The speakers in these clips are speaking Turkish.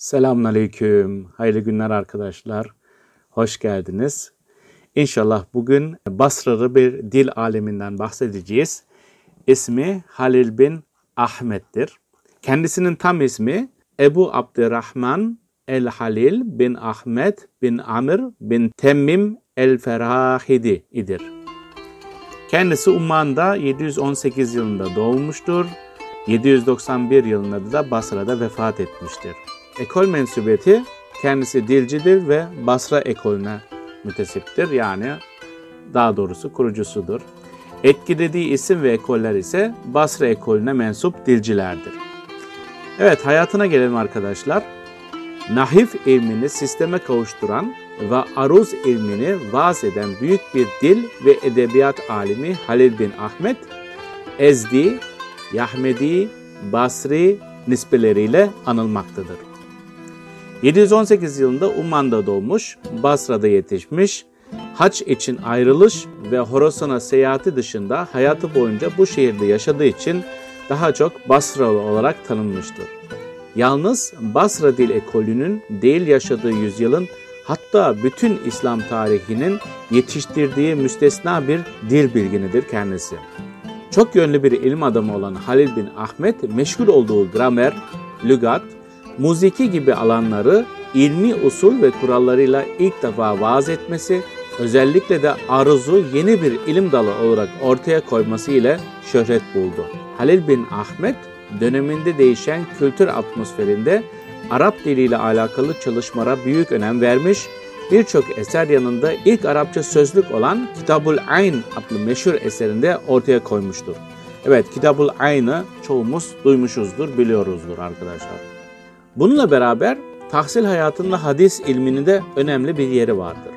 Selamünaleyküm. Hayırlı günler arkadaşlar. Hoş geldiniz. İnşallah bugün Basralı bir dil aleminden bahsedeceğiz. İsmi Halil bin Ahmet'tir. Kendisinin tam ismi Ebu Abdurrahman el-Halil bin Ahmet bin Amr bin Temmim el-Ferahidi idir. Kendisi Umman'da 718 yılında doğmuştur. 791 yılında da Basra'da vefat etmiştir. Ekol mensubiyeti kendisi dilcidir ve Basra ekolüne mütesiptir. Yani daha doğrusu kurucusudur. Etkilediği isim ve ekoller ise Basra ekolüne mensup dilcilerdir. Evet hayatına gelelim arkadaşlar. Nahif ilmini sisteme kavuşturan ve aruz ilmini vaz eden büyük bir dil ve edebiyat alimi Halil bin Ahmet, Ezdi, Yahmedi, Basri nispeleriyle anılmaktadır. 718 yılında Umman'da doğmuş, Basra'da yetişmiş, haç için ayrılış ve Horasan'a seyahati dışında hayatı boyunca bu şehirde yaşadığı için daha çok Basralı olarak tanınmıştır. Yalnız Basra Dil Ekolü'nün değil yaşadığı yüzyılın hatta bütün İslam tarihinin yetiştirdiği müstesna bir dil bilginidir kendisi. Çok yönlü bir ilim adamı olan Halil bin Ahmet meşgul olduğu gramer, lügat, muziki gibi alanları ilmi usul ve kurallarıyla ilk defa vaaz etmesi, özellikle de arzu yeni bir ilim dalı olarak ortaya koyması ile şöhret buldu. Halil bin Ahmet döneminde değişen kültür atmosferinde Arap diliyle alakalı çalışmalara büyük önem vermiş, birçok eser yanında ilk Arapça sözlük olan Kitabul Ayn adlı meşhur eserinde ortaya koymuştur. Evet Kitabul Ayn'ı çoğumuz duymuşuzdur, biliyoruzdur arkadaşlar. Bununla beraber tahsil hayatında hadis ilminin de önemli bir yeri vardır.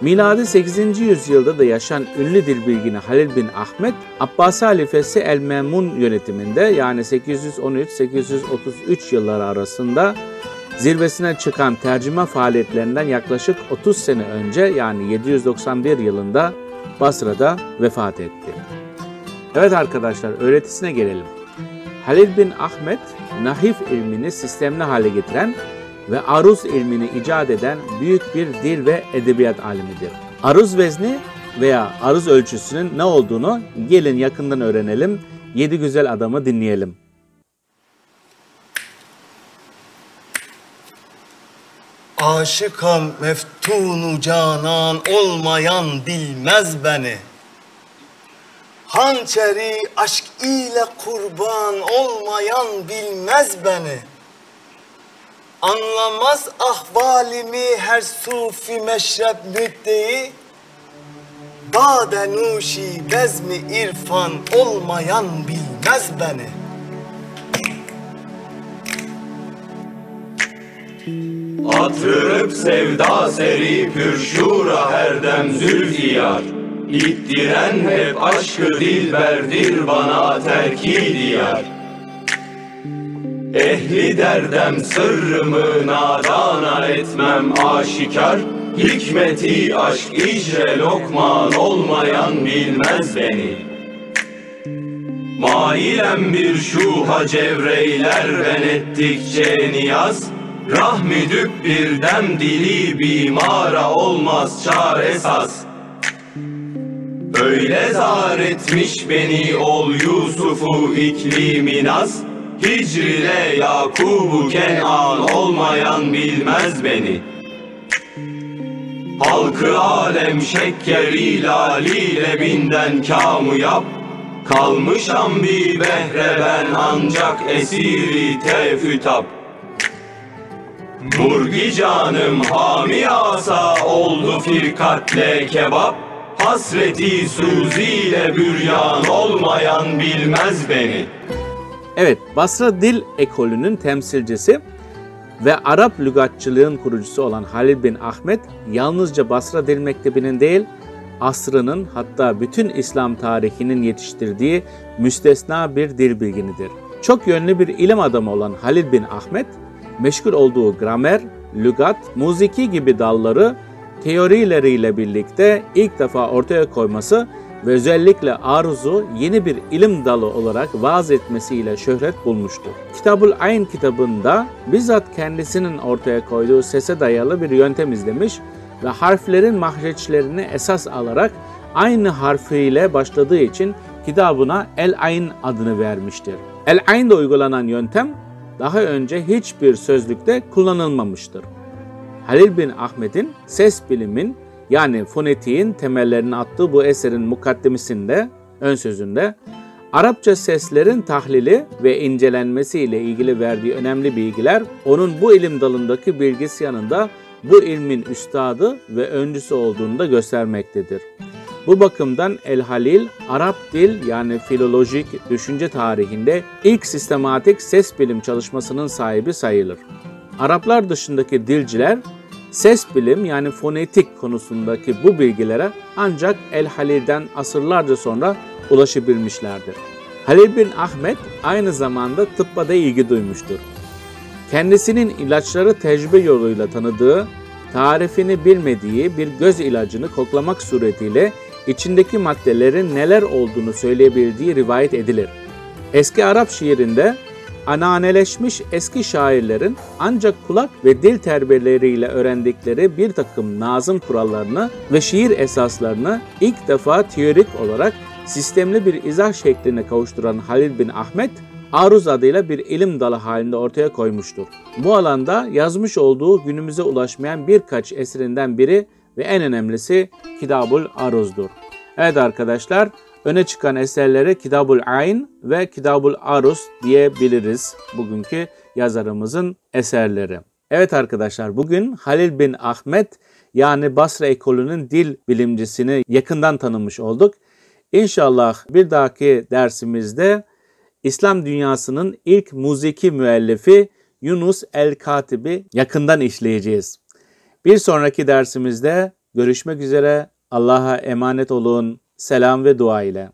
Miladi 8. yüzyılda da yaşayan ünlü dil bilgini Halil bin Ahmet, Abbasi halifesi El-Memun yönetiminde yani 813-833 yılları arasında zirvesine çıkan tercüme faaliyetlerinden yaklaşık 30 sene önce yani 791 yılında Basra'da vefat etti. Evet arkadaşlar öğretisine gelelim. Halil bin Ahmet, nahif ilmini sistemli hale getiren ve aruz ilmini icat eden büyük bir dil ve edebiyat alimidir. Aruz vezni veya aruz ölçüsünün ne olduğunu gelin yakından öğrenelim. Yedi güzel adamı dinleyelim. Aşıkam meftunu canan olmayan bilmez beni. Hançeri aşk ile kurban olmayan bilmez beni. Anlamaz ahvalimi her sufi meşrep müddeyi. Bade nuşi bezmi irfan olmayan bilmez beni. Atırıp sevda seri pürşura her dem zülfiyar İttiren hep aşkı dilberdir bana terki diyar. Ehli derdem sırrımı nadana etmem aşikar. Hikmeti aşk icre lokman olmayan bilmez beni. Mailem bir şuha cevreyler ben ettikçe niyaz. Rahmi düp bir dem dili bimara olmaz çare saz Öyle zar etmiş beni ol Yusuf'u iklimin az Hicrile Yakub'u Kenan olmayan bilmez beni. Halkı alem şekker ilaliyle binden kamu yap. Kalmışam bir behre ben ancak esiri tefütap Nurgi canım hami asa oldu firkatle kebap Hasreti suziyle büryan olmayan bilmez beni Evet, Basra Dil Ekolü'nün temsilcisi ve Arap lügatçılığın kurucusu olan Halil bin Ahmet yalnızca Basra Dil Mektebi'nin değil, asrının hatta bütün İslam tarihinin yetiştirdiği müstesna bir dil bilginidir. Çok yönlü bir ilim adamı olan Halil bin Ahmet, meşgul olduğu gramer, lügat, muziki gibi dalları teorileriyle birlikte ilk defa ortaya koyması ve özellikle aruzu yeni bir ilim dalı olarak vaaz etmesiyle şöhret bulmuştur. Kitabul Ayn kitabında bizzat kendisinin ortaya koyduğu sese dayalı bir yöntem izlemiş ve harflerin mahreçlerini esas alarak aynı harfiyle başladığı için kitabına El Ayn adını vermiştir. El Ayn'da uygulanan yöntem daha önce hiçbir sözlükte kullanılmamıştır. Halil bin Ahmet'in ses bilimin yani fonetiğin temellerini attığı bu eserin mukaddimesinde, ön sözünde Arapça seslerin tahlili ve incelenmesi ile ilgili verdiği önemli bilgiler onun bu ilim dalındaki bilgisi yanında bu ilmin üstadı ve öncüsü olduğunu da göstermektedir. Bu bakımdan El Halil, Arap dil yani filolojik düşünce tarihinde ilk sistematik ses bilim çalışmasının sahibi sayılır. Araplar dışındaki dilciler ses bilim yani fonetik konusundaki bu bilgilere ancak El Halil'den asırlarca sonra ulaşabilmişlerdir. Halil bin Ahmet aynı zamanda tıbba da ilgi duymuştur. Kendisinin ilaçları tecrübe yoluyla tanıdığı, tarifini bilmediği bir göz ilacını koklamak suretiyle içindeki maddelerin neler olduğunu söyleyebildiği rivayet edilir. Eski Arap şiirinde ananeleşmiş eski şairlerin ancak kulak ve dil terbiyeleriyle öğrendikleri bir takım nazım kurallarını ve şiir esaslarını ilk defa teorik olarak sistemli bir izah şekline kavuşturan Halil bin Ahmet, Aruz adıyla bir ilim dalı halinde ortaya koymuştur. Bu alanda yazmış olduğu günümüze ulaşmayan birkaç eserinden biri ve en önemlisi Kitabul Aruz'dur. Evet arkadaşlar, öne çıkan eserleri Kitabul Ayn ve Kitabul Aruz diyebiliriz bugünkü yazarımızın eserleri. Evet arkadaşlar bugün Halil bin Ahmet yani Basra ekolünün dil bilimcisini yakından tanımış olduk. İnşallah bir dahaki dersimizde İslam dünyasının ilk muziki müellifi Yunus el-Katib'i yakından işleyeceğiz. Bir sonraki dersimizde görüşmek üzere. Allah'a emanet olun. Selam ve dua ile.